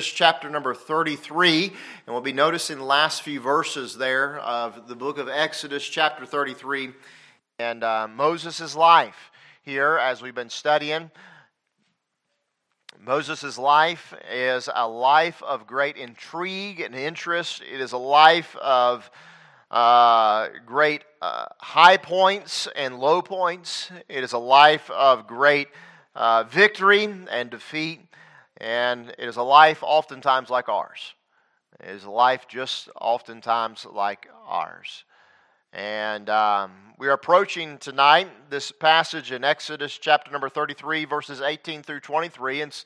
chapter number 33, and we'll be noticing the last few verses there of the book of Exodus, chapter 33, and uh, Moses' life here as we've been studying. Moses' life is a life of great intrigue and interest. It is a life of uh, great uh, high points and low points. It is a life of great uh, victory and defeat. And it is a life oftentimes like ours. It is a life just oftentimes like ours. And um, we are approaching tonight this passage in Exodus chapter number 33, verses 18 through 23. And it's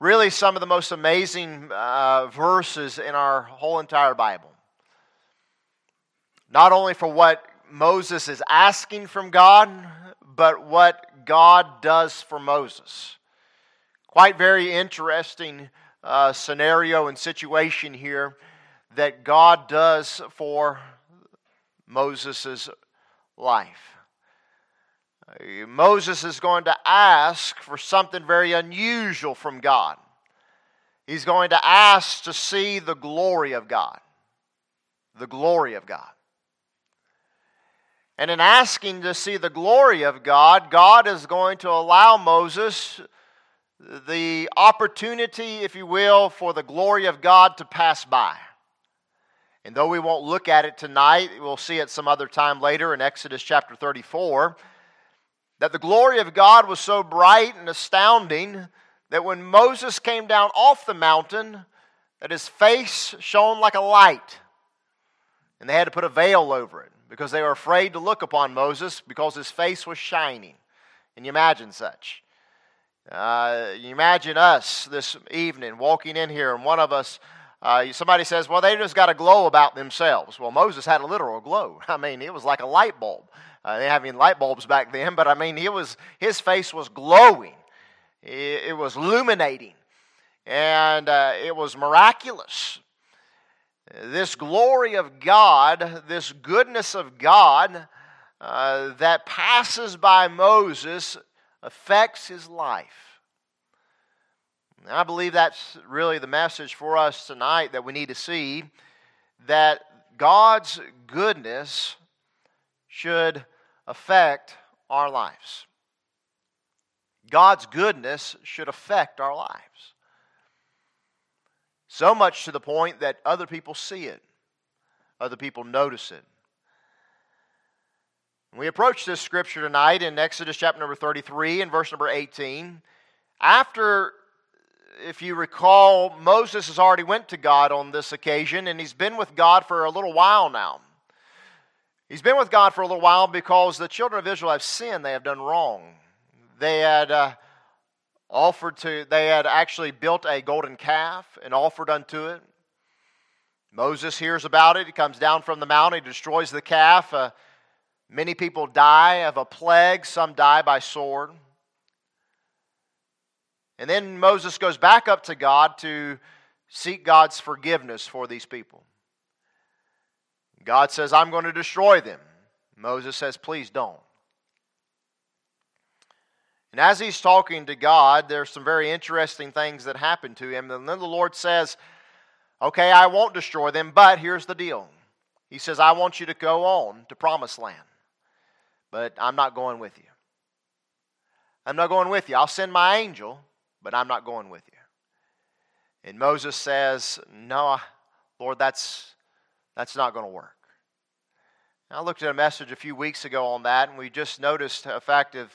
really some of the most amazing uh, verses in our whole entire Bible. Not only for what Moses is asking from God, but what God does for Moses quite very interesting uh, scenario and situation here that God does for Moses' life. Moses is going to ask for something very unusual from God. He's going to ask to see the glory of God. The glory of God. And in asking to see the glory of God, God is going to allow Moses the opportunity, if you will, for the glory of God to pass by. And though we won't look at it tonight, we'll see it some other time later in Exodus chapter 34, that the glory of God was so bright and astounding that when Moses came down off the mountain, that his face shone like a light. And they had to put a veil over it because they were afraid to look upon Moses because his face was shining. Can you imagine such? Uh, you imagine us this evening walking in here, and one of us, uh, somebody says, Well, they just got a glow about themselves. Well, Moses had a literal glow. I mean, it was like a light bulb. Uh, they didn't have any light bulbs back then, but I mean, he was, his face was glowing, it, it was illuminating, and uh, it was miraculous. This glory of God, this goodness of God uh, that passes by Moses affects his life. And I believe that's really the message for us tonight that we need to see that God's goodness should affect our lives. God's goodness should affect our lives. So much to the point that other people see it, other people notice it. We approach this scripture tonight in Exodus chapter number 33 and verse number 18. After, if you recall, Moses has already went to God on this occasion, and he's been with God for a little while now. He's been with God for a little while because the children of Israel have sinned. They have done wrong. They had uh, offered to, they had actually built a golden calf and offered unto it. Moses hears about it. He comes down from the mountain. He destroys the calf. Uh, Many people die of a plague, some die by sword. And then Moses goes back up to God to seek God's forgiveness for these people. God says, I'm going to destroy them. Moses says, Please don't. And as he's talking to God, there's some very interesting things that happen to him. And then the Lord says, Okay, I won't destroy them, but here's the deal. He says, I want you to go on to promised land but I'm not going with you. I'm not going with you. I'll send my angel, but I'm not going with you. And Moses says, No, Lord, that's, that's not going to work. I looked at a message a few weeks ago on that, and we just noticed a fact of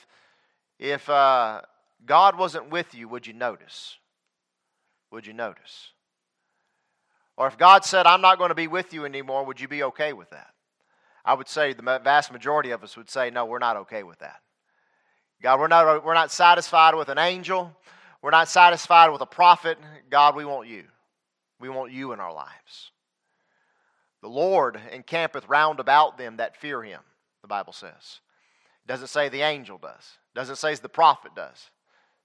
if uh, God wasn't with you, would you notice? Would you notice? Or if God said, I'm not going to be with you anymore, would you be okay with that? I would say the vast majority of us would say, no, we're not okay with that. God, we're not, we're not satisfied with an angel. We're not satisfied with a prophet. God, we want you. We want you in our lives. The Lord encampeth round about them that fear him, the Bible says. It doesn't say the angel does. It doesn't say the prophet does.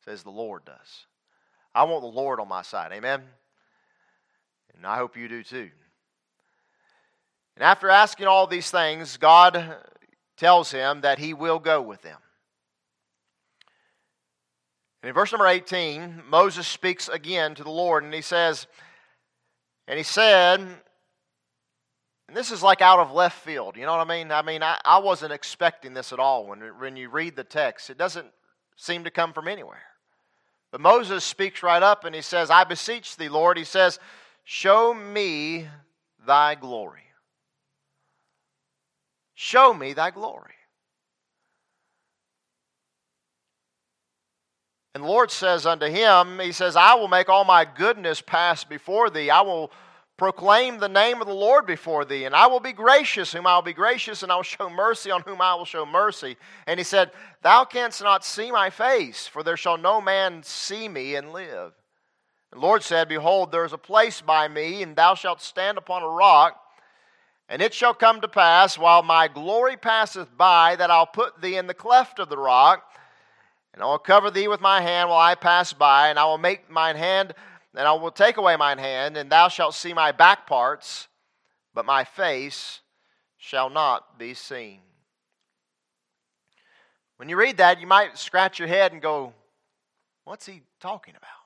It says the Lord does. I want the Lord on my side. Amen? And I hope you do too. And after asking all these things, God tells him that he will go with them. And in verse number 18, Moses speaks again to the Lord, and he says, and he said, and this is like out of left field. You know what I mean? I mean, I, I wasn't expecting this at all when, when you read the text. It doesn't seem to come from anywhere. But Moses speaks right up and he says, I beseech thee, Lord. He says, Show me thy glory. Show me thy glory. And the Lord says unto him, He says, I will make all my goodness pass before thee. I will proclaim the name of the Lord before thee, and I will be gracious, whom I will be gracious, and I will show mercy on whom I will show mercy. And he said, Thou canst not see my face, for there shall no man see me and live. The Lord said, Behold, there is a place by me, and thou shalt stand upon a rock. And it shall come to pass, while my glory passeth by, that I'll put thee in the cleft of the rock, and I will cover thee with my hand while I pass by, and I will make mine hand and I will take away mine hand, and thou shalt see my back parts, but my face shall not be seen. When you read that, you might scratch your head and go, What's he talking about?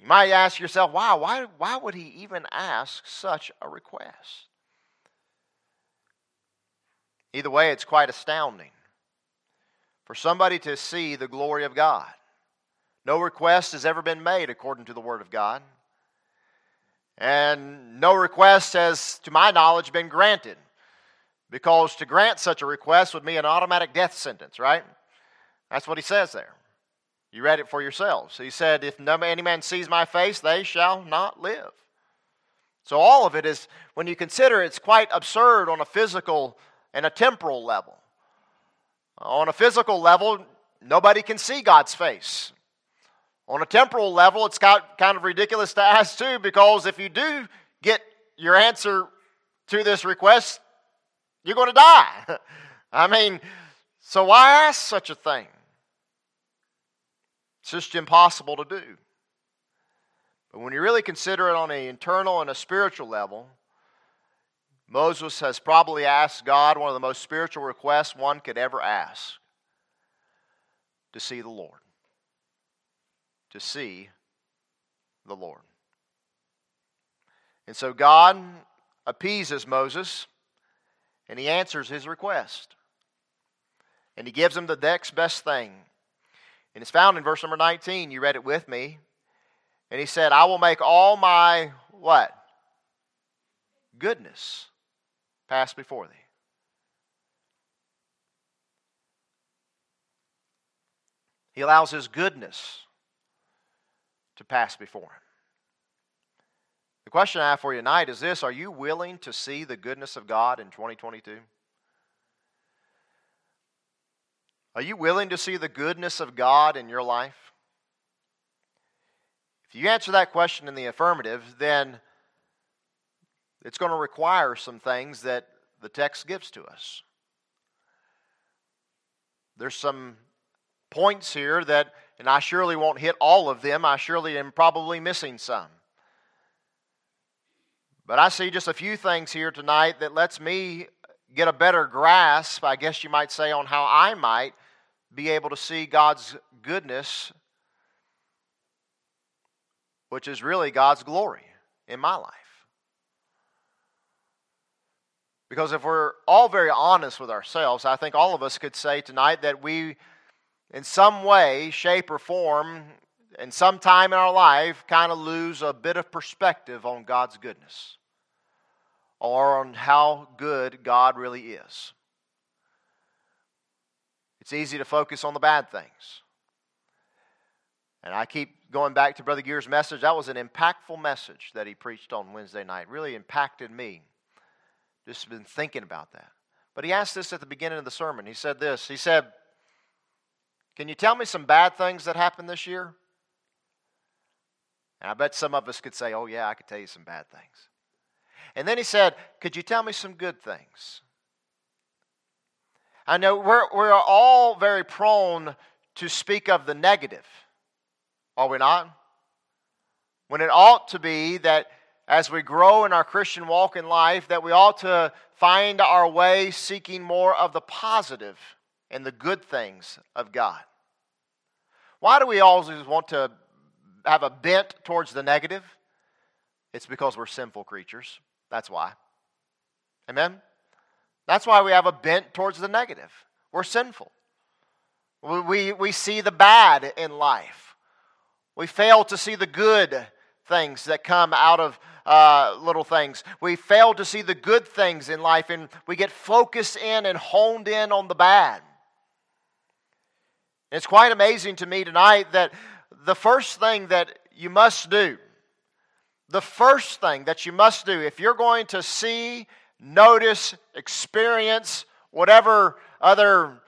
You might ask yourself, wow, why, why would he even ask such a request? Either way, it's quite astounding for somebody to see the glory of God. No request has ever been made according to the Word of God. And no request has, to my knowledge, been granted. Because to grant such a request would mean an automatic death sentence, right? That's what he says there. You read it for yourselves. He said, If no, any man sees my face, they shall not live. So all of it is, when you consider it's quite absurd on a physical and a temporal level. On a physical level, nobody can see God's face. On a temporal level, it's kind of ridiculous to ask too, because if you do get your answer to this request, you're going to die. I mean, so why ask such a thing? It's just impossible to do. But when you really consider it on an internal and a spiritual level, Moses has probably asked God one of the most spiritual requests one could ever ask to see the Lord to see the Lord. And so God appeases Moses and he answers his request. And he gives him the next best thing. And it's found in verse number 19. You read it with me. And he said, I will make all my what? Goodness pass before thee. He allows his goodness to pass before Him. The question I have for you tonight is this Are you willing to see the goodness of God in 2022? Are you willing to see the goodness of God in your life? If you answer that question in the affirmative, then it's going to require some things that the text gives to us. There's some points here that and I surely won't hit all of them. I surely am probably missing some. But I see just a few things here tonight that lets me get a better grasp, I guess you might say, on how I might be able to see God's goodness, which is really God's glory in my life. Because if we're all very honest with ourselves, I think all of us could say tonight that we in some way, shape, or form, in some time in our life, kind of lose a bit of perspective on God's goodness or on how good God really is. It's easy to focus on the bad things. And I keep going back to Brother Gear's message. That was an impactful message that he preached on Wednesday night. Really impacted me. Just been thinking about that. But he asked this at the beginning of the sermon. He said this He said, can you tell me some bad things that happened this year? And I bet some of us could say, Oh, yeah, I could tell you some bad things. And then he said, Could you tell me some good things? I know we're, we're all very prone to speak of the negative, are we not? When it ought to be that as we grow in our Christian walk in life, that we ought to find our way seeking more of the and the good things of God. Why do we always want to have a bent towards the negative? It's because we're sinful creatures. That's why. Amen? That's why we have a bent towards the negative. We're sinful. We, we, we see the bad in life. We fail to see the good things that come out of uh, little things. We fail to see the good things in life, and we get focused in and honed in on the bad. It's quite amazing to me tonight that the first thing that you must do, the first thing that you must do, if you're going to see, notice, experience, whatever other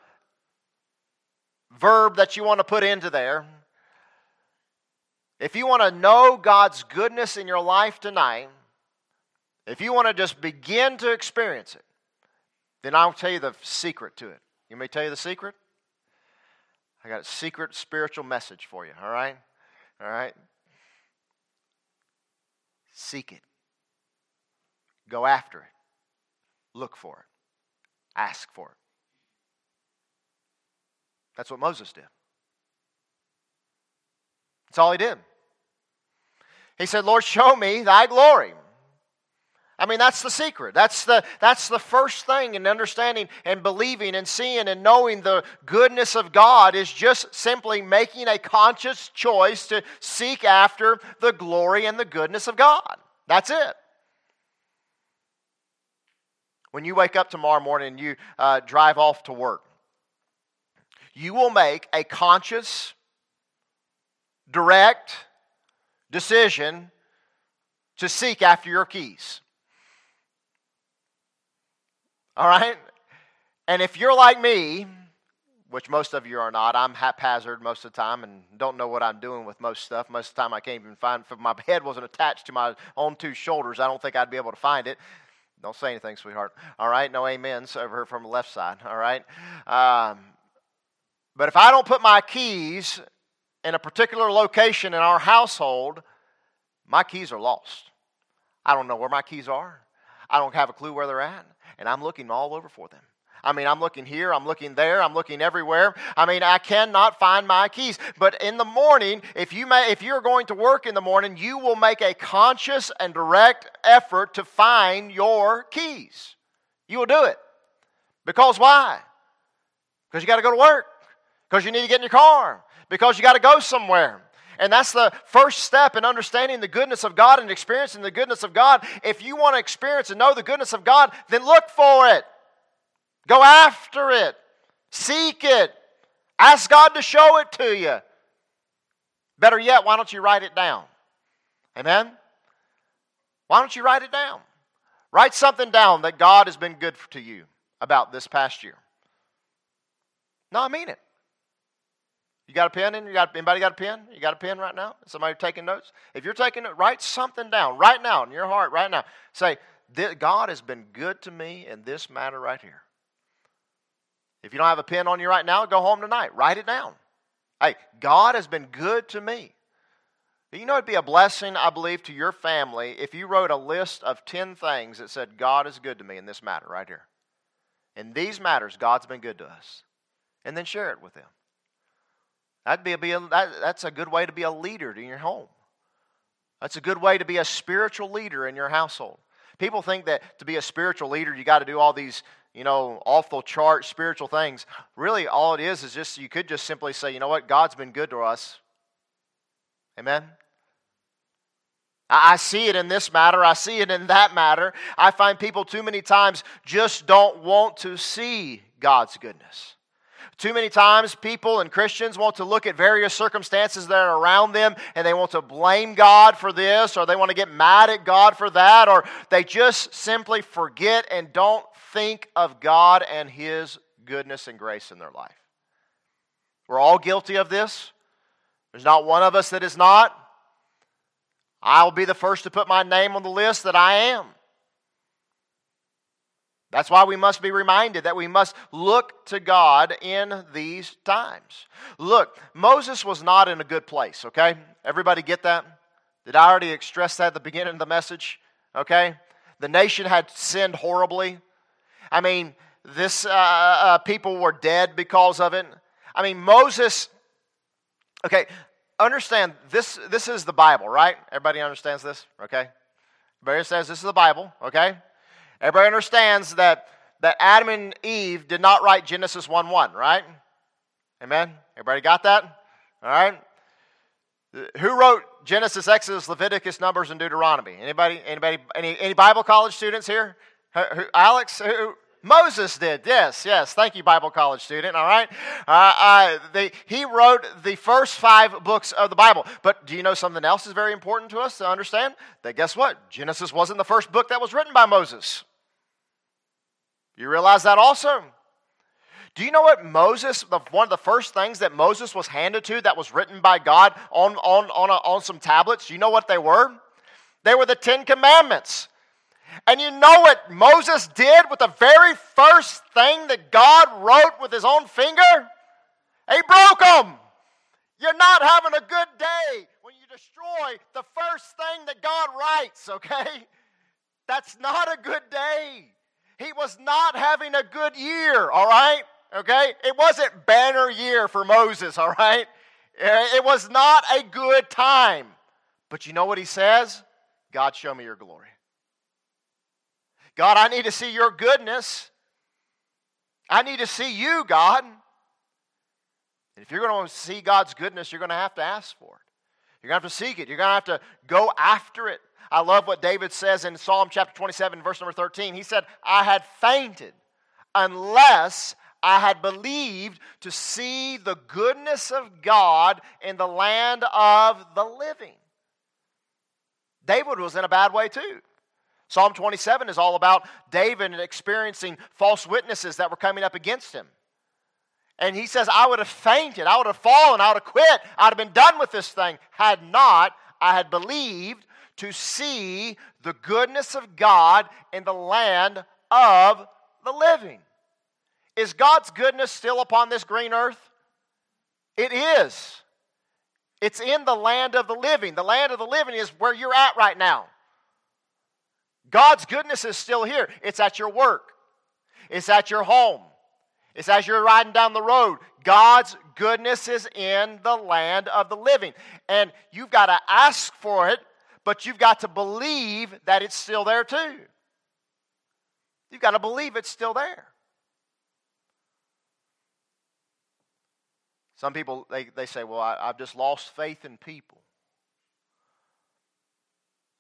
verb that you want to put into there, if you want to know God's goodness in your life tonight, if you want to just begin to experience it, then I'll tell you the secret to it. You may tell you the secret? I got a secret spiritual message for you, all right? All right? Seek it. Go after it. Look for it. Ask for it. That's what Moses did. That's all he did. He said, Lord, show me thy glory. I mean, that's the secret. That's the, that's the first thing in understanding and believing and seeing and knowing the goodness of God is just simply making a conscious choice to seek after the glory and the goodness of God. That's it. When you wake up tomorrow morning and you uh, drive off to work, you will make a conscious, direct decision to seek after your keys. All right? And if you're like me, which most of you are not, I'm haphazard most of the time and don't know what I'm doing with most stuff. Most of the time, I can't even find, if my head wasn't attached to my own two shoulders, I don't think I'd be able to find it. Don't say anything, sweetheart. All right? No amens over here from the left side. All right? Um, but if I don't put my keys in a particular location in our household, my keys are lost. I don't know where my keys are. I don't have a clue where they're at. And I'm looking all over for them. I mean, I'm looking here, I'm looking there, I'm looking everywhere. I mean, I cannot find my keys. But in the morning, if you may, if you're going to work in the morning, you will make a conscious and direct effort to find your keys. You will do it. Because why? Because you got to go to work. Because you need to get in your car. Because you got to go somewhere. And that's the first step in understanding the goodness of God and experiencing the goodness of God. If you want to experience and know the goodness of God, then look for it. Go after it. Seek it. Ask God to show it to you. Better yet, why don't you write it down? Amen? Why don't you write it down? Write something down that God has been good to you about this past year. No, I mean it. You got a pen in? You got anybody got a pen? You got a pen right now? Somebody taking notes? If you're taking it, write something down right now in your heart, right now. Say, God has been good to me in this matter right here. If you don't have a pen on you right now, go home tonight. Write it down. Hey, God has been good to me. You know, it'd be a blessing, I believe, to your family if you wrote a list of 10 things that said, God is good to me in this matter right here. In these matters, God's been good to us. And then share it with them. That'd be a, be a that, that's a good way to be a leader in your home. That's a good way to be a spiritual leader in your household. People think that to be a spiritual leader, you got to do all these, you know, awful chart spiritual things. Really, all it is is just you could just simply say, you know what, God's been good to us. Amen. I see it in this matter. I see it in that matter. I find people too many times just don't want to see God's goodness. Too many times, people and Christians want to look at various circumstances that are around them and they want to blame God for this or they want to get mad at God for that or they just simply forget and don't think of God and His goodness and grace in their life. We're all guilty of this. There's not one of us that is not. I'll be the first to put my name on the list that I am. That's why we must be reminded that we must look to God in these times. Look, Moses was not in a good place, okay? Everybody get that? Did I already stress that at the beginning of the message? Okay? The nation had sinned horribly. I mean, this uh, uh, people were dead because of it. I mean, Moses. Okay, understand this. This is the Bible, right? Everybody understands this, okay? Everybody says this is the Bible, okay? Everybody understands that that Adam and Eve did not write Genesis 1 1, right? Amen? Everybody got that? All right? Who wrote Genesis, Exodus, Leviticus, Numbers, and Deuteronomy? Anybody? Anybody? Any, any Bible college students here? Who, who, Alex? Who, Moses did. Yes, yes. Thank you, Bible college student. All right. Uh, uh, they, he wrote the first five books of the Bible. But do you know something else is very important to us to understand? That guess what? Genesis wasn't the first book that was written by Moses. You realize that also? Do you know what Moses, one of the first things that Moses was handed to that was written by God on, on, on, a, on some tablets? You know what they were? They were the Ten Commandments. And you know what Moses did with the very first thing that God wrote with his own finger? He broke them. You're not having a good day when you destroy the first thing that God writes, okay? That's not a good day. He was not having a good year, all right? Okay? It wasn't banner year for Moses, all right? Eh, it was not a good time. But you know what he says? God, show me your glory. God, I need to see your goodness. I need to see you, God. And if you're going to see God's goodness, you're going to have to ask for it. You're going to have to seek it. You're going to have to go after it. I love what David says in Psalm chapter 27, verse number 13. He said, I had fainted unless I had believed to see the goodness of God in the land of the living. David was in a bad way too. Psalm 27 is all about David experiencing false witnesses that were coming up against him. And he says, I would have fainted, I would have fallen, I would have quit, I'd have been done with this thing had not I had believed to see the goodness of God in the land of the living. Is God's goodness still upon this green earth? It is. It's in the land of the living. The land of the living is where you're at right now. God's goodness is still here. It's at your work, it's at your home, it's as you're riding down the road. God's goodness is in the land of the living. And you've got to ask for it, but you've got to believe that it's still there too. You've got to believe it's still there. Some people, they, they say, well, I, have just lost faith in people.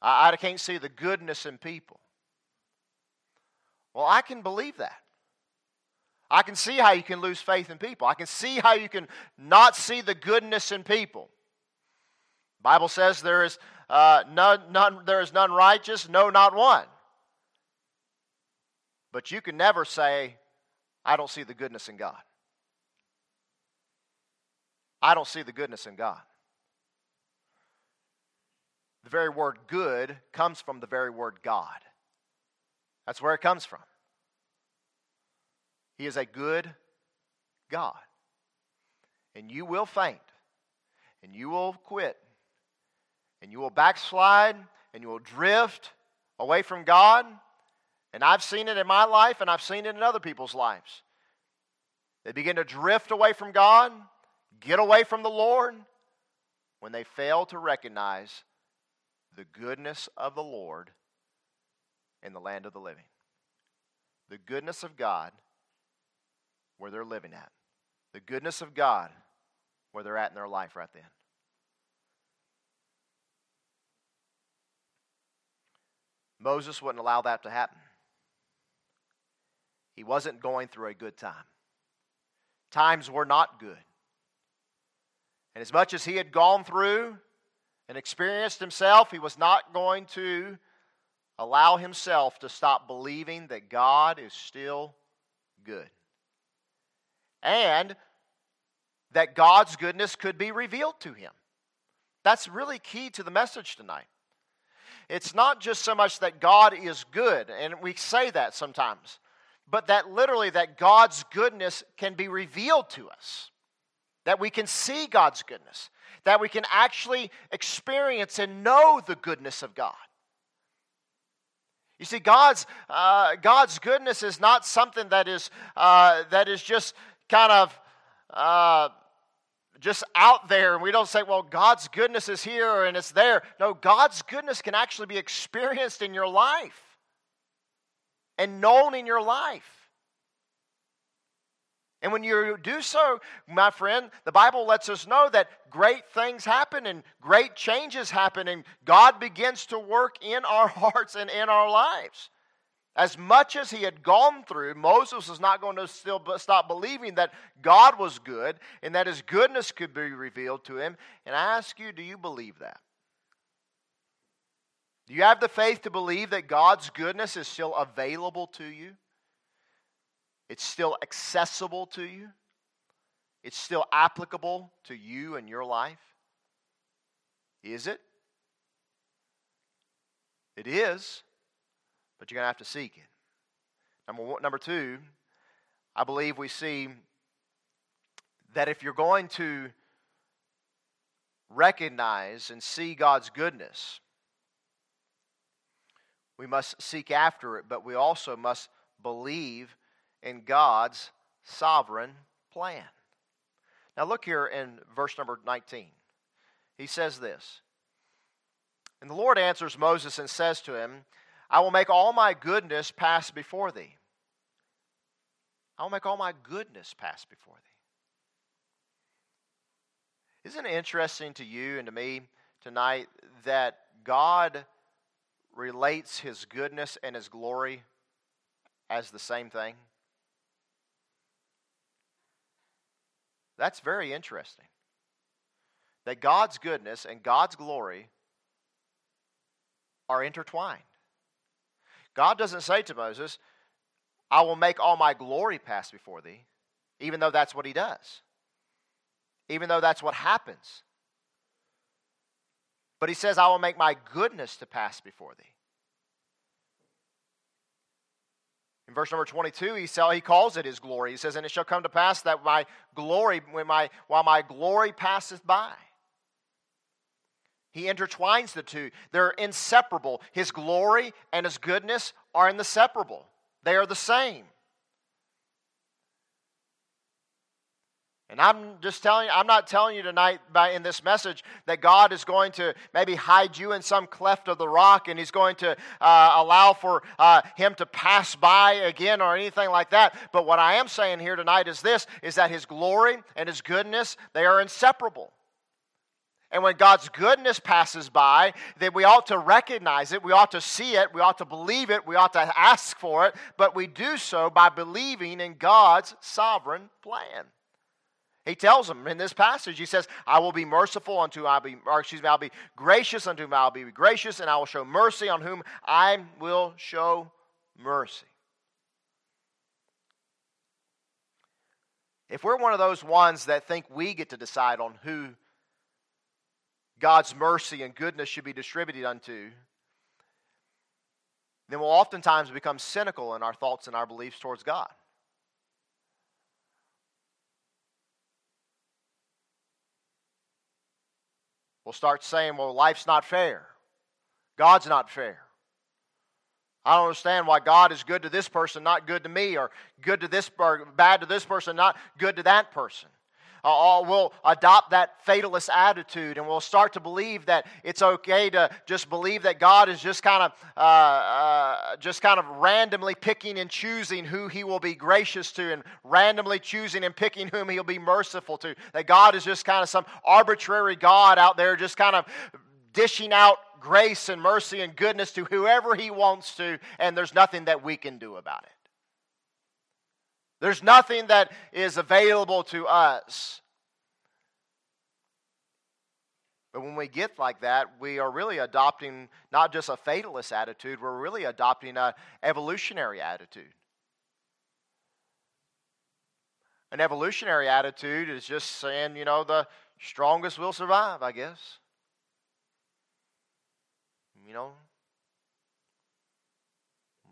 I, I can't see the goodness in people. Well, I can believe that. I can see how you can lose faith in people. I can see how you can not see the goodness in people. The Bible says there is uh, none, none, there is none righteous, no, not one. But you can never say, I don't see the goodness in God. I don't see the goodness in God. The very word good comes from the very word God. That's where it comes from. He is a good God. And you will faint, and you will quit, and you will backslide, and you will drift away from God. And I've seen it in my life, and I've seen it in other people's lives. They begin to drift away from God, get away from the Lord when they fail to recognize the goodness of the Lord in the land of the living. The goodness of God where they're living at. The goodness of God where they're at in their life right then. Moses wouldn't allow that to happen. He wasn't going through a good time. Times were not good. And as much as he had gone through and experienced himself, he was not going to allow himself to stop believing that God is still good. And that God's goodness could be revealed to him. That's really key to the message tonight. It's not just so much that God is good, and we say that sometimes, but that literally that God's goodness can be revealed to us that we can see God's goodness, that we can actually experience and know the goodness of God. You see, God's, uh, God's goodness is not something that is, uh, that is just kind of uh, just out there. And we don't say, well, God's goodness is here and it's there. No, God's goodness can actually be experienced in your life and known in your life. And when you do so, my friend, the Bible lets us know that great things happen and great changes happen, and God begins to work in our hearts and in our lives. As much as he had gone through, Moses was not going to still stop believing that God was good and that his goodness could be revealed to him. And I ask you, do you believe that? Do you have the faith to believe that God's goodness is still available to you? It's still accessible to you. It's still applicable to you and your life. Is it? It is, but you're going to have to seek it. Number one, number two, I believe we see that if you're going to recognize and see God's goodness, we must seek after it, but we also must believe in God's sovereign plan. Now, look here in verse number 19. He says this And the Lord answers Moses and says to him, I will make all my goodness pass before thee. I will make all my goodness pass before thee. Isn't it interesting to you and to me tonight that God relates his goodness and his glory as the same thing? That's very interesting. That God's goodness and God's glory are intertwined. God doesn't say to Moses, I will make all my glory pass before thee, even though that's what he does, even though that's what happens. But he says, I will make my goodness to pass before thee. In verse number 22, he, he calls it his glory. He says, And it shall come to pass that my glory, when my, while my glory passeth by. He intertwines the two. They're inseparable. His glory and his goodness are inseparable, they are the same. And I'm just telling you, I'm not telling you tonight by, in this message that God is going to maybe hide you in some cleft of the rock and He's going to uh, allow for uh, Him to pass by again or anything like that. But what I am saying here tonight is this is that His glory and His goodness, they are inseparable. And when God's goodness passes by, then we ought to recognize it, we ought to see it, we ought to believe it, we ought to ask for it, but we do so by believing in God's sovereign plan. He tells them in this passage, he says, I will be merciful unto I'll be, or excuse me, I'll be gracious unto whom I'll be gracious, and I will show mercy on whom I will show mercy. If we're one of those ones that think we get to decide on who God's mercy and goodness should be distributed unto, then we'll oftentimes become cynical in our thoughts and our beliefs towards God. Will start saying, well, life's not fair. God's not fair. I don't understand why God is good to this person, not good to me, or good to this, or bad to this person, not good to that person. Uh, we'll adopt that fatalist attitude and we'll start to believe that it's okay to just believe that God is just kind of uh, uh, just kind of randomly picking and choosing who He will be gracious to and randomly choosing and picking whom He'll be merciful to. That God is just kind of some arbitrary God out there, just kind of dishing out grace and mercy and goodness to whoever He wants to, and there's nothing that we can do about it. There's nothing that is available to us. But when we get like that, we are really adopting not just a fatalist attitude, we're really adopting an evolutionary attitude. An evolutionary attitude is just saying, you know, the strongest will survive, I guess. You know,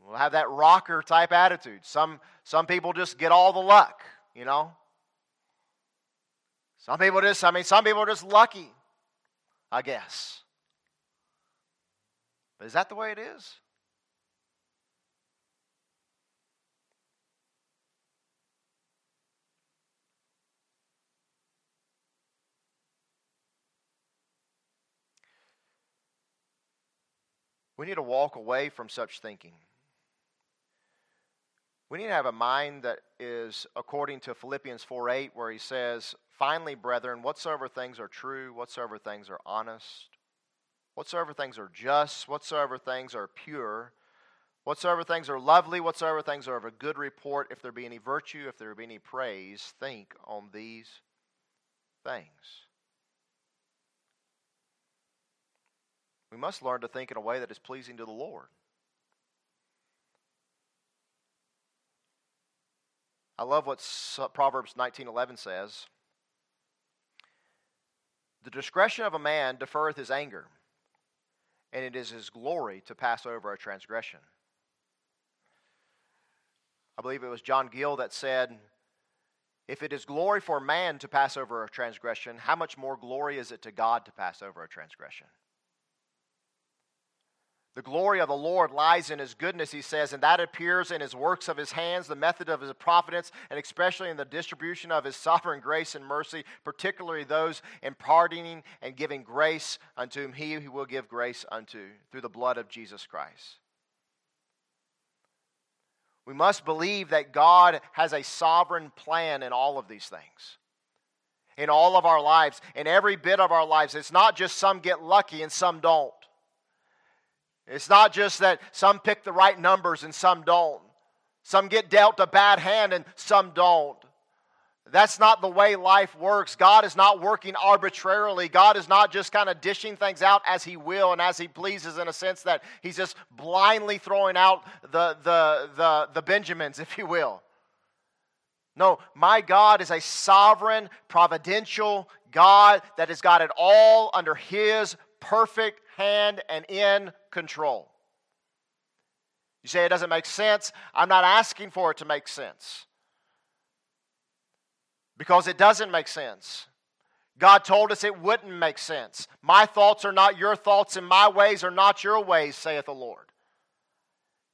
We'll have that rocker type attitude. Some, some people just get all the luck, you know? Some people just, I mean, some people are just lucky, I guess. But is that the way it is? We need to walk away from such thinking. We need to have a mind that is according to Philippians 4 8, where he says, Finally, brethren, whatsoever things are true, whatsoever things are honest, whatsoever things are just, whatsoever things are pure, whatsoever things are lovely, whatsoever things are of a good report, if there be any virtue, if there be any praise, think on these things. We must learn to think in a way that is pleasing to the Lord. I love what Proverbs 19:11 says. The discretion of a man deferreth his anger, and it is his glory to pass over a transgression. I believe it was John Gill that said, If it is glory for man to pass over a transgression, how much more glory is it to God to pass over a transgression? The glory of the Lord lies in his goodness, he says, and that appears in his works of his hands, the method of his providence, and especially in the distribution of his sovereign grace and mercy, particularly those imparting and giving grace unto whom he who will give grace unto through the blood of Jesus Christ. We must believe that God has a sovereign plan in all of these things. In all of our lives, in every bit of our lives. It's not just some get lucky and some don't. It's not just that some pick the right numbers and some don't. Some get dealt a bad hand and some don't. That's not the way life works. God is not working arbitrarily. God is not just kind of dishing things out as He will and as He pleases in a sense that He's just blindly throwing out the, the, the, the Benjamins, if you will. No, my God is a sovereign, providential God that has got it all under His perfect hand and in control. You say it doesn't make sense. I'm not asking for it to make sense because it doesn't make sense. God told us it wouldn't make sense. My thoughts are not your thoughts, and my ways are not your ways, saith the Lord.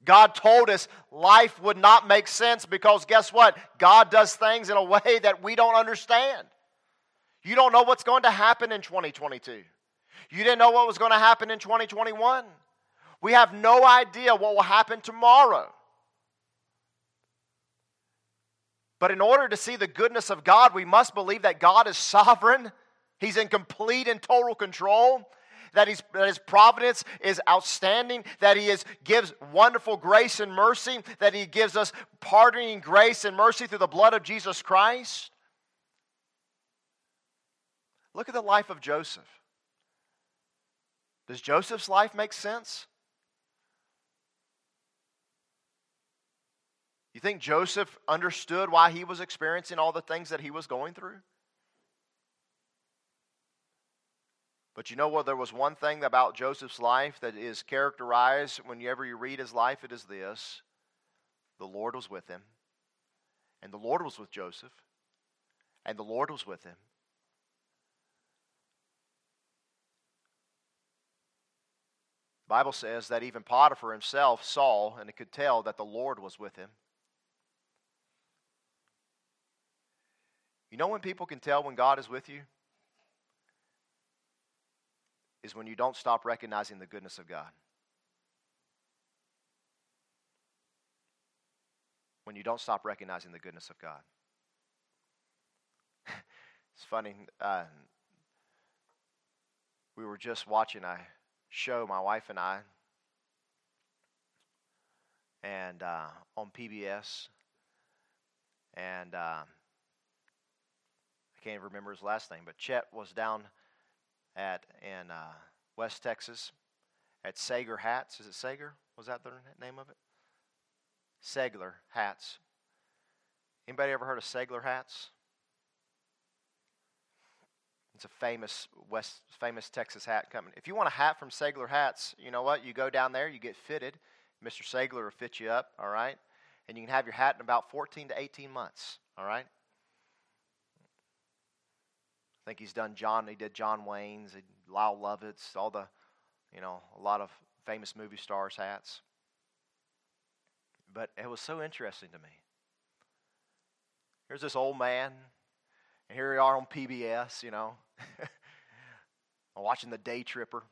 God told us life would not make sense because guess what? God does things in a way that we don't understand. You don't know what's going to happen in 2022. You didn't know what was going to happen in 2021. We have no idea what will happen tomorrow. But in order to see the goodness of God, we must believe that God is sovereign, He's in complete and total control. That, he's, that his providence is outstanding, that he is, gives wonderful grace and mercy, that he gives us pardoning grace and mercy through the blood of Jesus Christ. Look at the life of Joseph. Does Joseph's life make sense? You think Joseph understood why he was experiencing all the things that he was going through? But you know what? There was one thing about Joseph's life that is characterized whenever you read his life, it is this the Lord was with him, and the Lord was with Joseph, and the Lord was with him. The Bible says that even Potiphar himself saw and could tell that the Lord was with him. You know when people can tell when God is with you? Is when you don't stop recognizing the goodness of God. When you don't stop recognizing the goodness of God. it's funny. Uh, we were just watching a show, my wife and I, and uh, on PBS. And uh, I can't even remember his last name, but Chet was down at in uh, West Texas at Sager Hats. Is it Sager? Was that the name of it? Segler Hats. Anybody ever heard of Segler Hats? It's a famous West, famous Texas hat company. If you want a hat from Segler Hats, you know what? You go down there, you get fitted. Mr. Segler will fit you up, all right? And you can have your hat in about 14 to 18 months, all right? I think he's done John. He did John Wayne's, Lyle Lovett's, all the, you know, a lot of famous movie stars' hats. But it was so interesting to me. Here's this old man, and here we are on PBS, you know, watching the Day Tripper.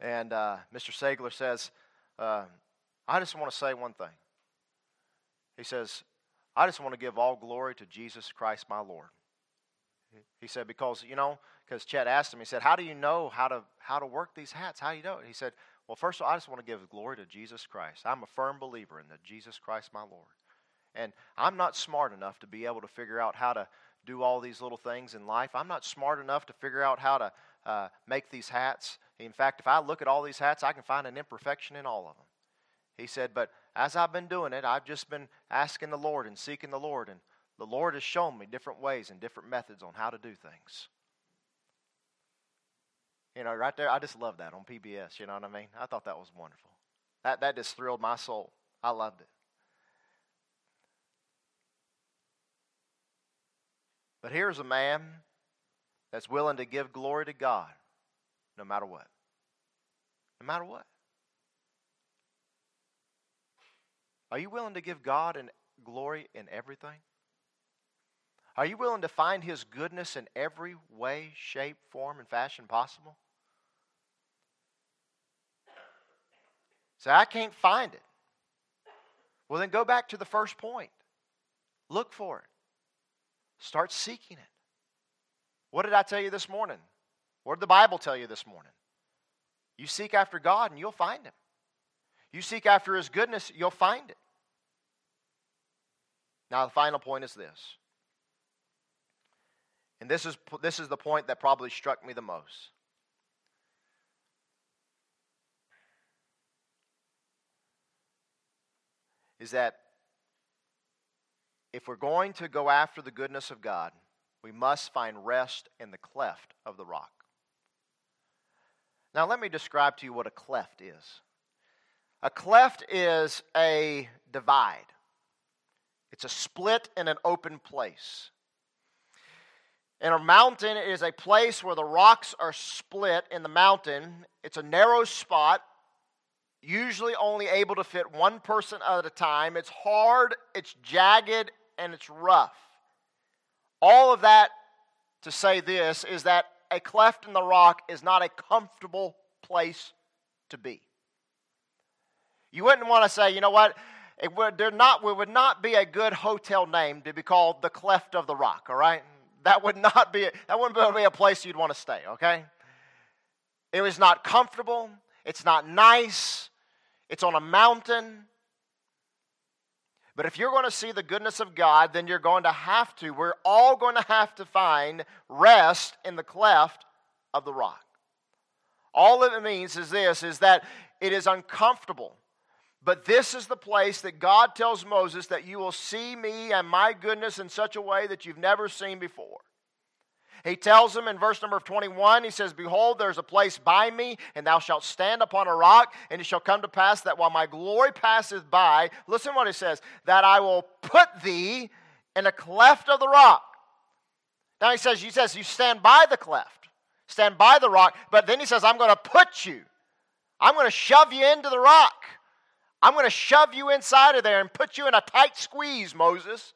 And uh, Mr. Sagler says, uh, I just want to say one thing. He says, I just want to give all glory to Jesus Christ my Lord. He said, because, you know, because Chet asked him, he said, How do you know how to how to work these hats? How do you know? He said, Well, first of all, I just want to give glory to Jesus Christ. I'm a firm believer in the Jesus Christ my Lord. And I'm not smart enough to be able to figure out how to do all these little things in life. I'm not smart enough to figure out how to uh, make these hats. In fact, if I look at all these hats, I can find an imperfection in all of them. He said, But as I've been doing it, I've just been asking the Lord and seeking the Lord. And the Lord has shown me different ways and different methods on how to do things. You know, right there, I just love that on PBS. You know what I mean? I thought that was wonderful. That, that just thrilled my soul. I loved it. But here's a man that's willing to give glory to God no matter what. No matter what. Are you willing to give God an glory in everything? Are you willing to find His goodness in every way, shape, form, and fashion possible? Say, I can't find it. Well, then go back to the first point. Look for it. Start seeking it. What did I tell you this morning? What did the Bible tell you this morning? You seek after God and you'll find Him. You seek after His goodness, you'll find it. Now, the final point is this. And this is, this is the point that probably struck me the most. Is that if we're going to go after the goodness of God, we must find rest in the cleft of the rock. Now, let me describe to you what a cleft is. A cleft is a divide, it's a split in an open place. And a mountain is a place where the rocks are split in the mountain. It's a narrow spot, usually only able to fit one person at a time. It's hard, it's jagged, and it's rough. All of that to say this is that a cleft in the rock is not a comfortable place to be. You wouldn't want to say, you know what? It would, not, it would not be a good hotel name to be called the Cleft of the Rock, all right? That would not be, that wouldn't be a place you'd want to stay, okay? It was not comfortable. It's not nice. It's on a mountain. But if you're going to see the goodness of God, then you're going to have to, we're all going to have to find rest in the cleft of the rock. All it means is this is that it is uncomfortable. But this is the place that God tells Moses that you will see me and my goodness in such a way that you've never seen before. He tells them in verse number 21, he says, Behold, there's a place by me, and thou shalt stand upon a rock, and it shall come to pass that while my glory passeth by, listen what he says, that I will put thee in a cleft of the rock. Now he says, he says, you stand by the cleft, stand by the rock, but then he says, I'm going to put you, I'm going to shove you into the rock. I'm going to shove you inside of there and put you in a tight squeeze, Moses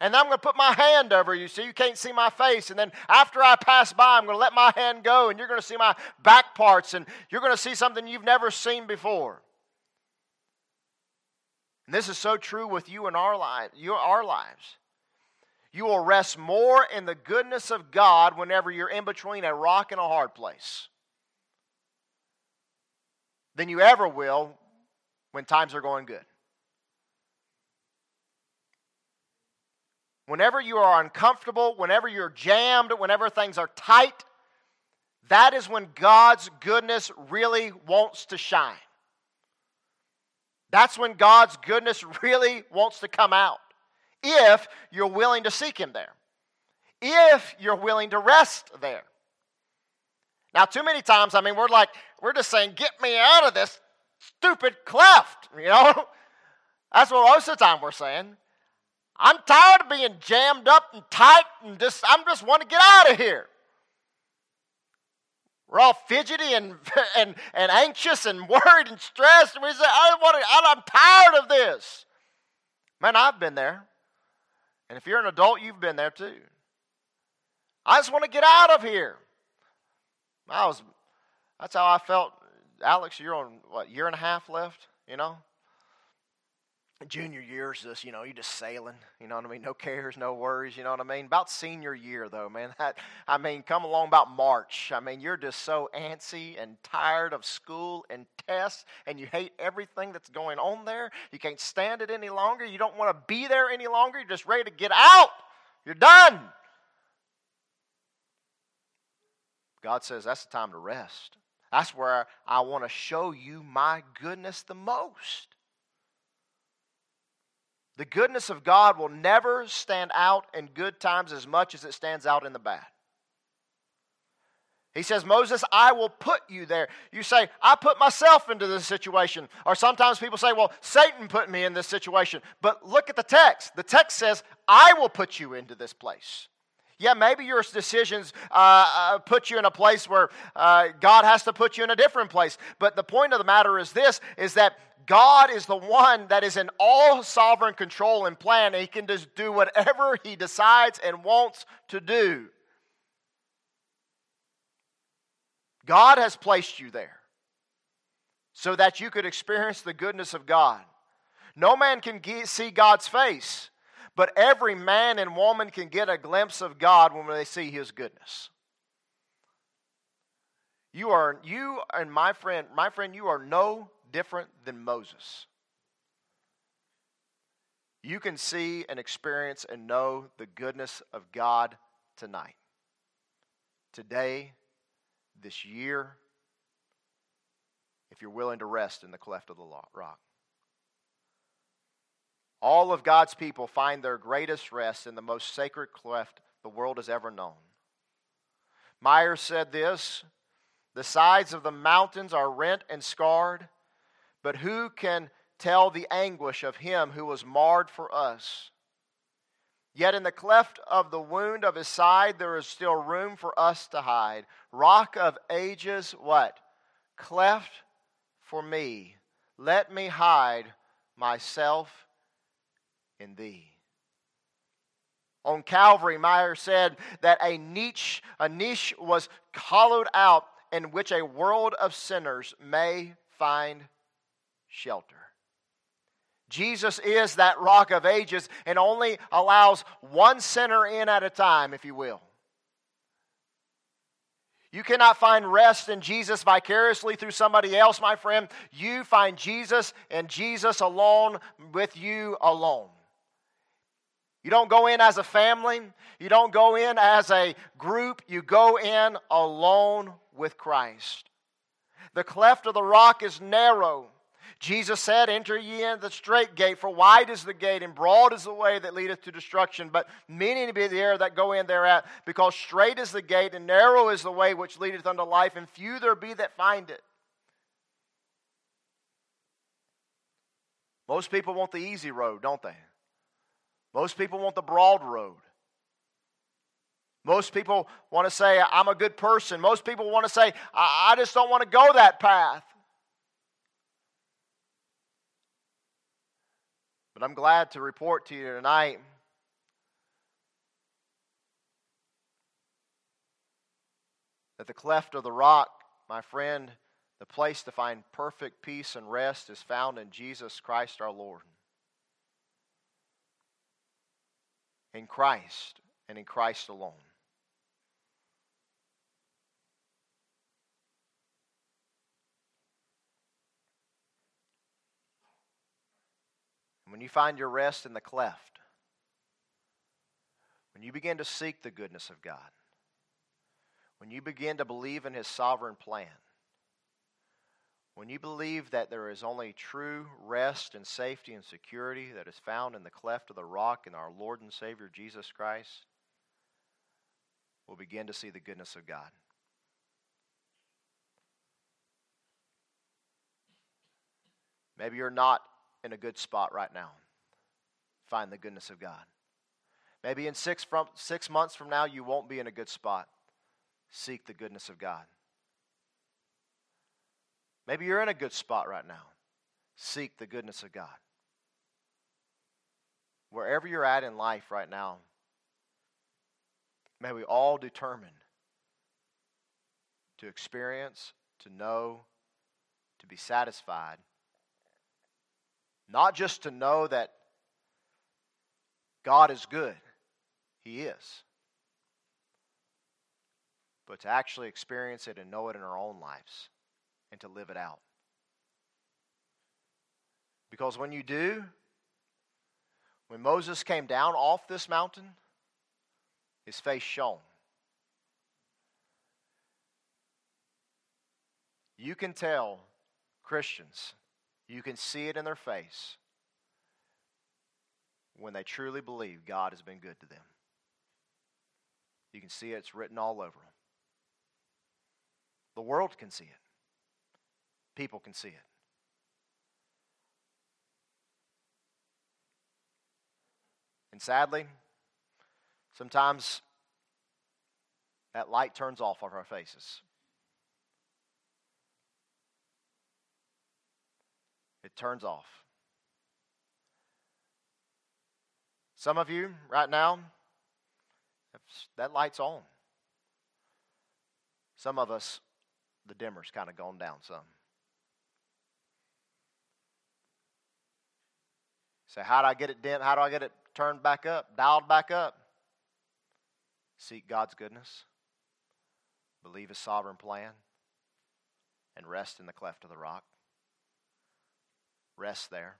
and I'm going to put my hand over you so you can't see my face. And then after I pass by, I'm going to let my hand go, and you're going to see my back parts, and you're going to see something you've never seen before. And this is so true with you and our, life, your, our lives. You will rest more in the goodness of God whenever you're in between a rock and a hard place than you ever will when times are going good. Whenever you are uncomfortable, whenever you're jammed, whenever things are tight, that is when God's goodness really wants to shine. That's when God's goodness really wants to come out. If you're willing to seek Him there, if you're willing to rest there. Now, too many times, I mean, we're like, we're just saying, get me out of this stupid cleft, you know? That's what most of the time we're saying. I'm tired of being jammed up and tight and just, I'm just want to get out of here. We're all fidgety and, and, and anxious and worried and stressed. And we say, I want to, I'm tired of this. Man, I've been there. And if you're an adult, you've been there too. I just want to get out of here. I was, that's how I felt Alex, you're on what year and a half left. You know, junior year's just you know you're just sailing you know what i mean? No cares no worries you know what i mean? About senior year though man that, i mean come along about march. I mean you're just so antsy and tired of school and tests and you hate everything that's going on there. You can't stand it any longer. You don't want to be there any longer. You're just ready to get out. You're done. God says that's the time to rest. That's where i want to show you my goodness the most the goodness of God will never stand out in good times as much as it stands out in the bad. He says, Moses, I will put you there. You say, I put myself into this situation. Or sometimes people say, well, Satan put me in this situation. But look at the text. The text says, I will put you into this place. Yeah, maybe your decisions uh, uh, put you in a place where uh, God has to put you in a different place. But the point of the matter is this: is that God is the one that is in all sovereign control and plan. And he can just do whatever He decides and wants to do. God has placed you there so that you could experience the goodness of God. No man can see God's face, but every man and woman can get a glimpse of God when they see His goodness. You are you and my friend, my friend, you are no different than Moses. You can see and experience and know the goodness of God tonight, today, this year, if you're willing to rest in the cleft of the rock. All of God's people find their greatest rest in the most sacred cleft the world has ever known. Meyer said this The sides of the mountains are rent and scarred, but who can tell the anguish of him who was marred for us? Yet in the cleft of the wound of his side there is still room for us to hide. Rock of ages, what? Cleft for me. Let me hide myself in thee. On Calvary, Meyer said that a niche, a niche was hollowed out in which a world of sinners may find shelter. Jesus is that rock of ages and only allows one sinner in at a time, if you will. You cannot find rest in Jesus vicariously through somebody else, my friend. You find Jesus and Jesus alone with you alone. You don't go in as a family, you don't go in as a group, you go in alone with Christ. The cleft of the rock is narrow. Jesus said, Enter ye in the straight gate, for wide is the gate, and broad is the way that leadeth to destruction. But many be there that go in thereat, because straight is the gate, and narrow is the way which leadeth unto life, and few there be that find it. Most people want the easy road, don't they? Most people want the broad road. Most people want to say, I'm a good person. Most people want to say, I, just don't want to go that path. But I'm glad to report to you tonight that the cleft of the rock, my friend, the place to find perfect peace and rest is found in Jesus Christ our Lord. In Christ and in Christ alone. when you find your rest in the cleft, when you begin to seek the goodness of God, when you begin to believe in His sovereign plan, when you believe that there is only true rest and safety and security that is found in the cleft of the rock in our Lord and Savior Jesus Christ, we'll begin to see the goodness of God. Maybe you're not in a good spot right now. Find the goodness of God. Maybe in six, from, six months from now, you won't be in a good spot. Seek the goodness of God. Maybe you're in a good spot right now. Seek the goodness of God. Wherever you're at in life right now, may we all determine to experience, to know to be satisfied, not just to know that God is good, He is, but to actually experience it and know it in our own lives and to live it out. Because when you do, when Moses came down off this mountain, his face shone. You can tell Christians, you can see it in their face when they truly believe God has been good to them. You can see it, it's written all over them. The world can see it, people can see it. And sadly, sometimes that light turns off of our faces. It turns off. Some of you right now, that light's on. Some of us, the dimmer's kind of gone down some. So, how do I get it dim? How do I get it turned back up, dialed back up? Seek God's goodness, believe His sovereign plan, and rest in the cleft of the rock. Rest there.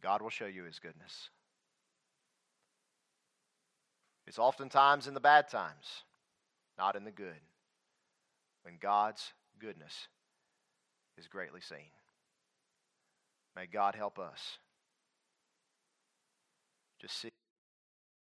God will show you His goodness. It's oftentimes in the bad times, not in the good, when God's goodness is greatly seen. May God help us. Just see.